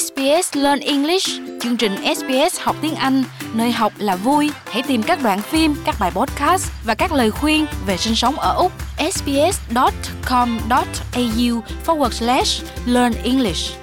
SBS Learn English, chương trình SBS học tiếng Anh, nơi học là vui. Hãy tìm các đoạn phim, các bài podcast và các lời khuyên về sinh sống ở Úc. sbs.com.au forward slash learn English.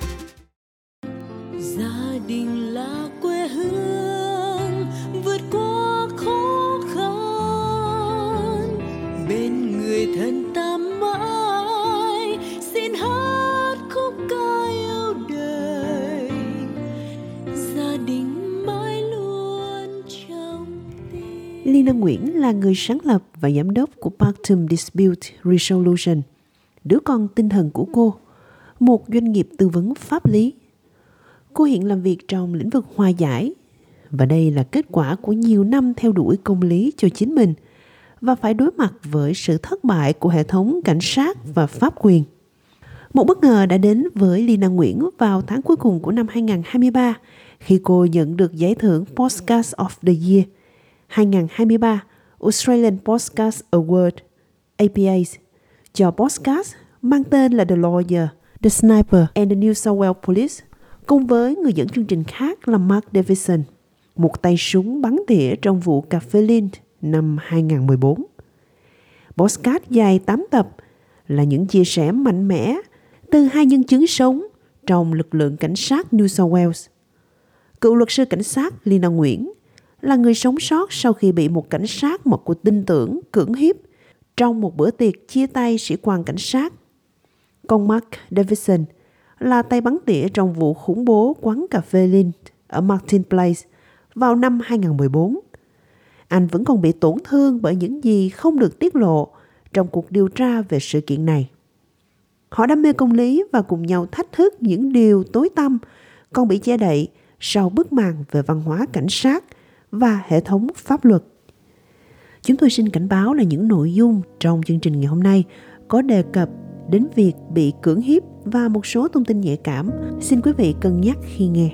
Là người sáng lập và giám đốc của Pactum Dispute Resolution, đứa con tinh thần của cô, một doanh nghiệp tư vấn pháp lý. Cô hiện làm việc trong lĩnh vực hòa giải và đây là kết quả của nhiều năm theo đuổi công lý cho chính mình và phải đối mặt với sự thất bại của hệ thống cảnh sát và pháp quyền. Một bất ngờ đã đến với Lina Nguyễn vào tháng cuối cùng của năm 2023 khi cô nhận được giải thưởng Podcast of the Year 2023 Australian Podcast Award APA cho podcast mang tên là The Lawyer, The Sniper and the New South Wales Police cùng với người dẫn chương trình khác là Mark Davison, một tay súng bắn tỉa trong vụ cà phê Lind năm 2014. Podcast dài 8 tập là những chia sẻ mạnh mẽ từ hai nhân chứng sống trong lực lượng cảnh sát New South Wales. Cựu luật sư cảnh sát Lina Nguyễn là người sống sót sau khi bị một cảnh sát mà cuộc tin tưởng cưỡng hiếp trong một bữa tiệc chia tay sĩ quan cảnh sát. Còn Mark Davison là tay bắn tỉa trong vụ khủng bố quán cà phê Lind ở Martin Place vào năm 2014. Anh vẫn còn bị tổn thương bởi những gì không được tiết lộ trong cuộc điều tra về sự kiện này. Họ đam mê công lý và cùng nhau thách thức những điều tối tăm còn bị che đậy sau bức màn về văn hóa cảnh sát và hệ thống pháp luật. Chúng tôi xin cảnh báo là những nội dung trong chương trình ngày hôm nay có đề cập đến việc bị cưỡng hiếp và một số thông tin nhạy cảm. Xin quý vị cân nhắc khi nghe.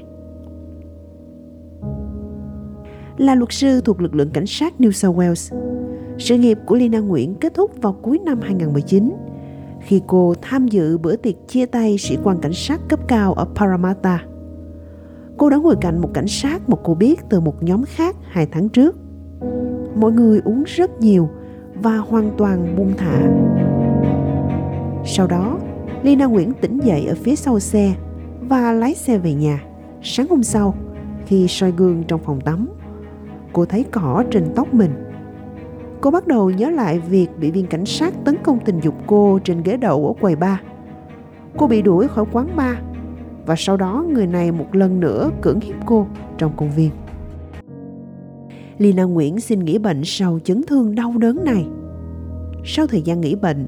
Là luật sư thuộc lực lượng cảnh sát New South Wales, sự nghiệp của Lina Nguyễn kết thúc vào cuối năm 2019 khi cô tham dự bữa tiệc chia tay sĩ quan cảnh sát cấp cao ở Parramatta. Cô đã ngồi cạnh một cảnh sát một cô biết từ một nhóm khác hai tháng trước. Mọi người uống rất nhiều và hoàn toàn buông thả. Sau đó, Lina Nguyễn tỉnh dậy ở phía sau xe và lái xe về nhà. Sáng hôm sau, khi soi gương trong phòng tắm, cô thấy cỏ trên tóc mình. Cô bắt đầu nhớ lại việc bị viên cảnh sát tấn công tình dục cô trên ghế đậu ở quầy bar. Cô bị đuổi khỏi quán bar và sau đó người này một lần nữa cưỡng hiếp cô trong công viên. Lina Nguyễn xin nghỉ bệnh sau chấn thương đau đớn này. Sau thời gian nghỉ bệnh,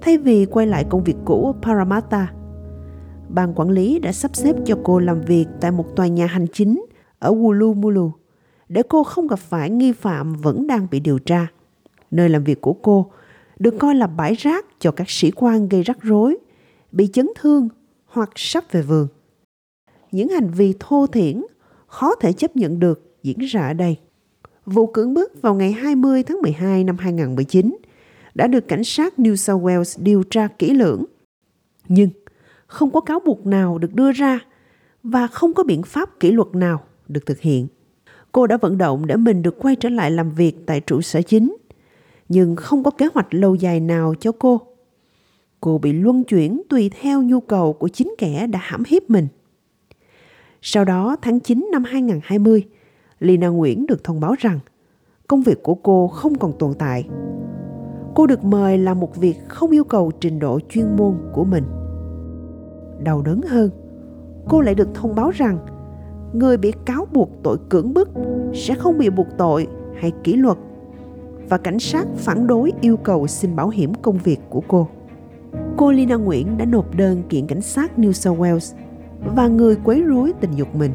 thay vì quay lại công việc cũ ở Parramatta, ban quản lý đã sắp xếp cho cô làm việc tại một tòa nhà hành chính ở Woolloomooloo để cô không gặp phải nghi phạm vẫn đang bị điều tra. Nơi làm việc của cô được coi là bãi rác cho các sĩ quan gây rắc rối, bị chấn thương hoặc sắp về vườn. Những hành vi thô thiển, khó thể chấp nhận được diễn ra ở đây. Vụ cưỡng bức vào ngày 20 tháng 12 năm 2019 đã được cảnh sát New South Wales điều tra kỹ lưỡng. Nhưng không có cáo buộc nào được đưa ra và không có biện pháp kỷ luật nào được thực hiện. Cô đã vận động để mình được quay trở lại làm việc tại trụ sở chính, nhưng không có kế hoạch lâu dài nào cho cô. Cô bị luân chuyển tùy theo nhu cầu của chính kẻ đã hãm hiếp mình. Sau đó, tháng 9 năm 2020, Lina Nguyễn được thông báo rằng công việc của cô không còn tồn tại. Cô được mời làm một việc không yêu cầu trình độ chuyên môn của mình. Đau đớn hơn, cô lại được thông báo rằng người bị cáo buộc tội cưỡng bức sẽ không bị buộc tội hay kỷ luật và cảnh sát phản đối yêu cầu xin bảo hiểm công việc của cô. Cô Lina Nguyễn đã nộp đơn kiện cảnh sát New South Wales và người quấy rối tình dục mình.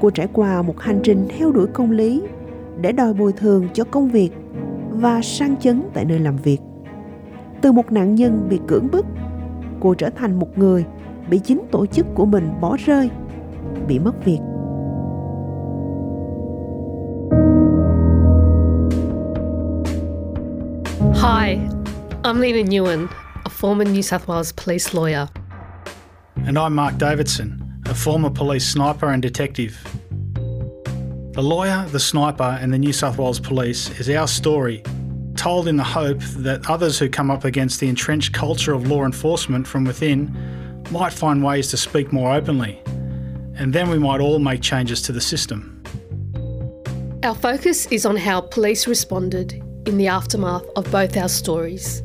Cô trải qua một hành trình theo đuổi công lý để đòi bồi thường cho công việc và sang chấn tại nơi làm việc. Từ một nạn nhân bị cưỡng bức, cô trở thành một người bị chính tổ chức của mình bỏ rơi, bị mất việc. Hi, I'm Lena Newen, former New South Wales police lawyer. And I'm Mark Davidson, a former police sniper and detective. The lawyer, the sniper, and the New South Wales Police is our story, told in the hope that others who come up against the entrenched culture of law enforcement from within might find ways to speak more openly, and then we might all make changes to the system. Our focus is on how police responded in the aftermath of both our stories.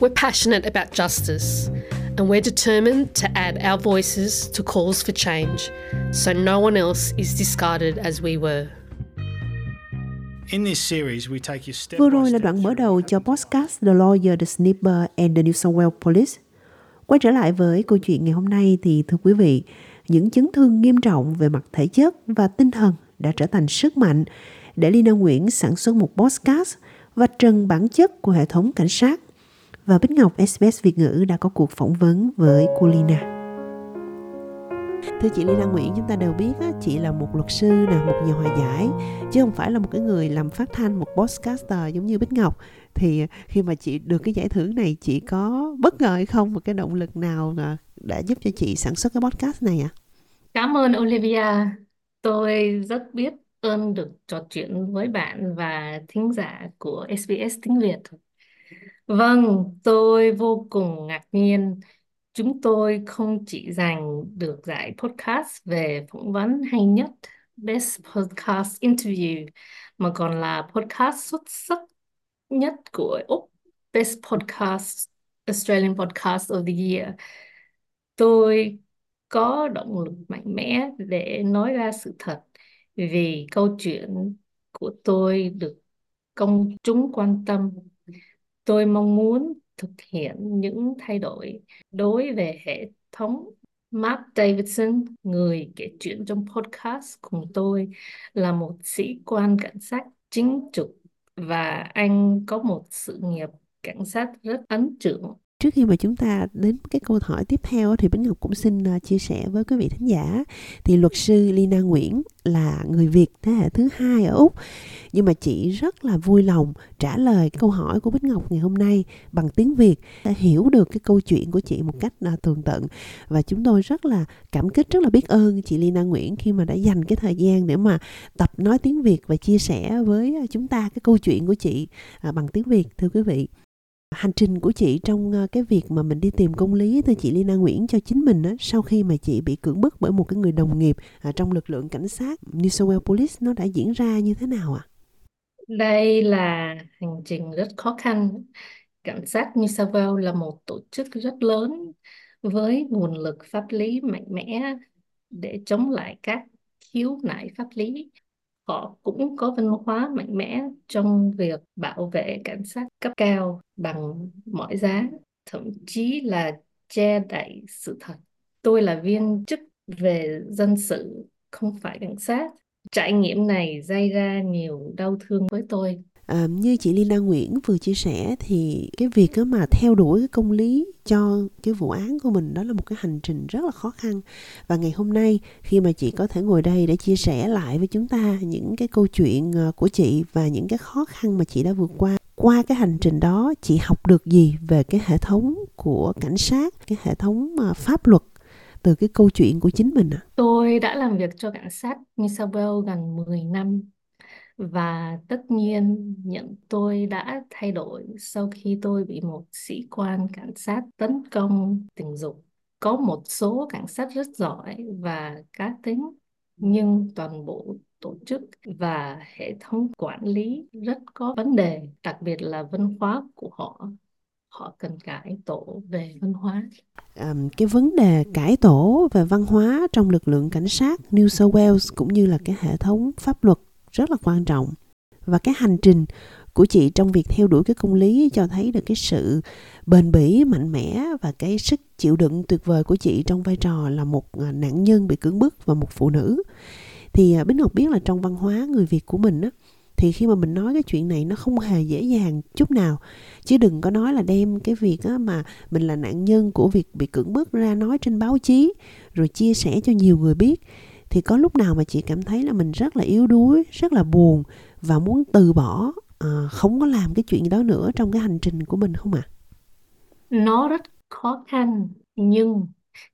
We're passionate about justice and we're determined to add our voices to calls for change so no one else is discarded as we were. In this series, we take you step Vừa rồi là đoạn mở đầu cho podcast The Lawyer, The Sniper and the New South Wales Police. Quay trở lại với câu chuyện ngày hôm nay thì thưa quý vị, những chấn thương nghiêm trọng về mặt thể chất và tinh thần đã trở thành sức mạnh để Lina Nguyễn sản xuất một podcast và trần bản chất của hệ thống cảnh sát. Và Bích Ngọc SBS Việt ngữ đã có cuộc phỏng vấn với cô Lina. Thưa chị Lina Nguyễn, chúng ta đều biết á, chị là một luật sư nè, một nhà hòa giải chứ không phải là một cái người làm phát thanh một podcaster giống như Bích Ngọc thì khi mà chị được cái giải thưởng này chị có bất ngờ hay không một cái động lực nào là đã giúp cho chị sản xuất cái podcast này ạ? À? Cảm ơn Olivia. Tôi rất biết ơn được trò chuyện với bạn và thính giả của SBS tiếng Việt. Vâng, tôi vô cùng ngạc nhiên. Chúng tôi không chỉ giành được giải podcast về phỏng vấn hay nhất Best Podcast Interview mà còn là podcast xuất sắc nhất của Úc Best Podcast Australian Podcast of the Year. Tôi có động lực mạnh mẽ để nói ra sự thật vì câu chuyện của tôi được công chúng quan tâm. Tôi mong muốn thực hiện những thay đổi đối về hệ thống. Mark Davidson, người kể chuyện trong podcast cùng tôi, là một sĩ quan cảnh sát chính trực và anh có một sự nghiệp cảnh sát rất ấn tượng. Trước khi mà chúng ta đến cái câu hỏi tiếp theo thì Bính Ngọc cũng xin à, chia sẻ với quý vị thính giả. Thì luật sư Lina Nguyễn là người Việt thế hệ thứ hai ở Úc, nhưng mà chị rất là vui lòng trả lời câu hỏi của Bích Ngọc ngày hôm nay bằng tiếng Việt, đã hiểu được cái câu chuyện của chị một cách à, tường tận. Và chúng tôi rất là cảm kích, rất là biết ơn chị Lina Nguyễn khi mà đã dành cái thời gian để mà tập nói tiếng Việt và chia sẻ với à, chúng ta cái câu chuyện của chị bằng tiếng Việt, thưa quý vị hành trình của chị trong ờ, cái việc mà mình đi tìm công lý từ chị Lina Nguyễn cho chính mình á, sau khi mà chị bị cưỡng bức bởi một cái người đồng nghiệp à, trong lực lượng cảnh sát New South Wales Police nó đã diễn ra như thế nào ạ? À? Đây là hành trình rất khó khăn. Cảnh sát New South Wales là một tổ chức rất lớn với nguồn lực pháp lý mạnh mẽ để chống lại các khiếu nại pháp lý họ cũng có văn hóa mạnh mẽ trong việc bảo vệ cảnh sát cấp cao bằng mọi giá, thậm chí là che đậy sự thật. Tôi là viên chức về dân sự, không phải cảnh sát. Trải nghiệm này gây ra nhiều đau thương với tôi À, như chị Lina Nguyễn vừa chia sẻ thì cái việc đó mà theo đuổi cái công lý cho cái vụ án của mình đó là một cái hành trình rất là khó khăn và ngày hôm nay khi mà chị có thể ngồi đây để chia sẻ lại với chúng ta những cái câu chuyện ờ, của chị và những cái khó khăn mà chị đã vượt qua qua cái hành trình đó chị học được gì về cái hệ thống của cảnh sát cái hệ thống ờ, pháp luật từ cái câu chuyện của chính mình ạ? À? Tôi đã làm việc cho cảnh sát New South Wales gần 10 năm và tất nhiên nhận tôi đã thay đổi sau khi tôi bị một sĩ quan cảnh sát tấn công tình dục. Có một số cảnh sát rất giỏi và cá tính, nhưng toàn bộ tổ chức và hệ thống quản lý rất có vấn đề, đặc biệt là văn hóa của họ. Họ cần cải tổ về văn hóa. à, cái vấn đề cải tổ về văn hóa trong lực lượng cảnh sát New South Wales cũng như là cái hệ thống pháp luật rất là quan trọng. Và cái hành trình của chị trong việc theo đuổi cái công lý cho thấy được cái sự bền bỉ mạnh mẽ và cái sức chịu đựng tuyệt vời của chị trong vai trò là một à, nạn nhân bị cưỡng bức và một phụ nữ. Thì à, bính ngọc biết là trong văn hóa người việt của mình á thì khi mà mình nói cái chuyện này nó không hề dễ dàng chút nào. Chứ đừng có nói là đem cái việc á, mà mình là nạn nhân của việc bị cưỡng bức ra nói trên báo chí rồi chia sẻ cho nhiều người biết thì có lúc nào mà chị cảm thấy là mình rất là yếu đuối rất là buồn và muốn từ bỏ à, không có làm cái chuyện đó nữa trong cái hành trình của mình không ạ à? nó rất khó khăn nhưng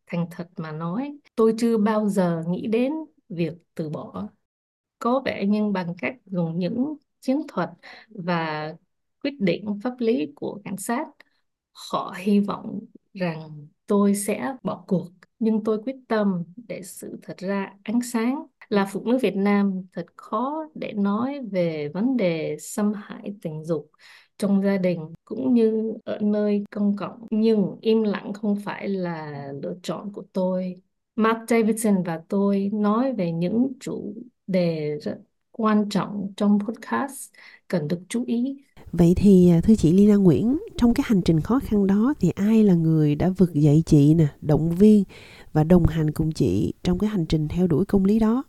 Thành thật mà nói, tôi chưa bao giờ nghĩ đến việc từ bỏ. Có vẻ như bằng cách dùng những chiến thuật và quyết định pháp lý của cảnh sát, họ hy vọng rằng tôi sẽ bỏ cuộc. Nhưng tôi quyết tâm để sự thật ra ánh sáng là phụ nữ Việt Nam. Thật khó để nói về vấn đề xâm hại tình dục trong gia đình cũng như ở nơi công cộng. Nhưng im lặng không phải là lựa chọn của tôi. Mark Davidson và tôi nói về những chủ đề rất quan trọng trong podcast cần được chú ý. Vậy thì à, thưa chị Lina Nguyễn, trong cái hành trình khó khăn đó thì ai là người đã vực dậy chị nè, động viên và đồng hành cùng chị trong cái hành trình theo đuổi công lý đó?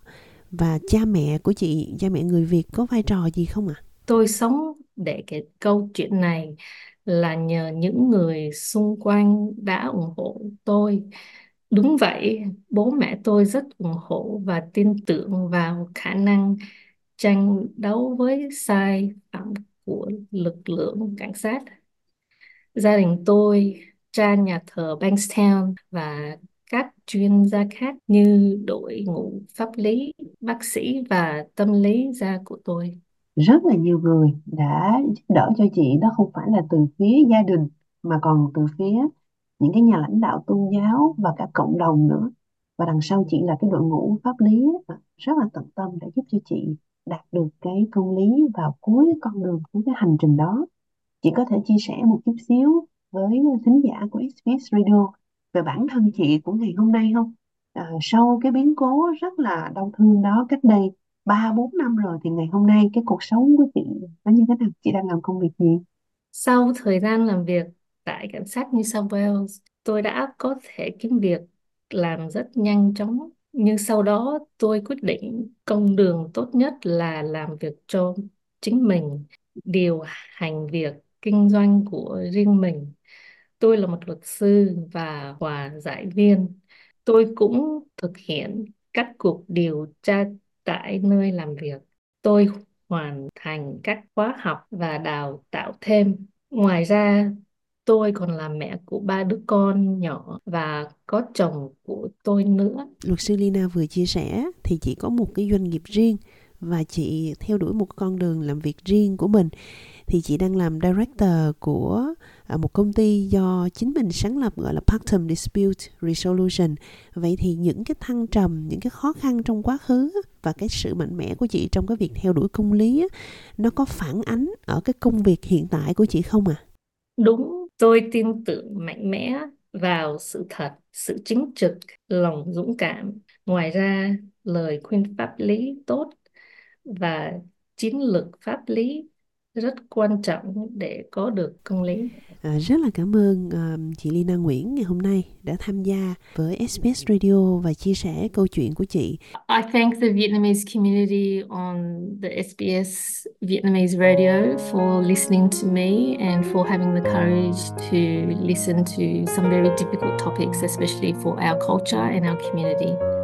Và cha mẹ của chị, cha mẹ người Việt có vai trò gì không ạ? À? Tôi sống để cái câu chuyện này là nhờ những người xung quanh đã ủng hộ tôi. Đúng vậy, bố mẹ tôi rất ủng hộ và tin tưởng vào khả năng tranh đấu với sai của lực lượng cảnh sát. Gia đình tôi, cha nhà thờ Bankstown và các chuyên gia khác như đội ngũ pháp lý, bác sĩ và tâm lý gia của tôi. Rất là nhiều người đã giúp đỡ cho chị đó không phải là từ phía gia đình mà còn từ phía những cái nhà lãnh đạo tôn giáo và cả cộng đồng nữa. Và đằng sau chị là cái đội ngũ pháp lý rất là tận tâm để giúp cho chị đạt được cái công lý vào cuối con đường cuối cái hành trình đó. Chị có thể chia sẻ một chút xíu với thính giả của SBS Radio về bản thân chị của ngày hôm nay không? À, sau cái biến cố rất là đau thương đó cách đây 3 4 năm rồi thì ngày hôm nay cái cuộc sống của chị nó như thế nào? Chị đang làm công việc gì? Sau thời gian làm việc tại cảnh sát New South Wales, tôi đã có thể kiếm việc làm rất nhanh chóng. Nhưng sau đó tôi quyết định con đường tốt nhất là làm việc cho chính mình, điều hành việc kinh doanh của riêng mình Tôi là một luật sư và hòa giải viên. Tôi cũng thực hiện các cuộc điều tra tại nơi làm việc. Tôi hoàn thành các khóa học và đào tạo thêm. Ngoài ra, tôi còn là mẹ của ba đứa con nhỏ và có chồng của tôi nữa. Luật sư Lina vừa chia sẻ thì chị có một cái doanh nghiệp riêng và chị theo đuổi một con đường làm việc riêng của mình thì chị đang làm director của à, một công ty do chính mình sáng lập gọi là Part-time Dispute Resolution. Vậy thì những cái thăng trầm, những cái khó khăn trong quá khứ và cái sự mạnh mẽ của chị trong cái việc theo đuổi công lý nó có phản ánh ở cái công việc hiện tại của chị không à? Đúng, tôi tin tưởng mạnh mẽ vào sự thật, sự chính trực, lòng dũng cảm. Ngoài ra, lời khuyên pháp lý tốt và chiến lược pháp lý rất quan trọng để có được công lý. À, rất là cảm ơn uh, chị Lina Nguyễn ngày hôm nay đã tham gia với SBS Radio và chia sẻ câu chuyện của chị. I thank the Vietnamese community on the SBS Vietnamese radio for listening to me and for having the courage to listen to some very difficult topics, especially for our culture and our community.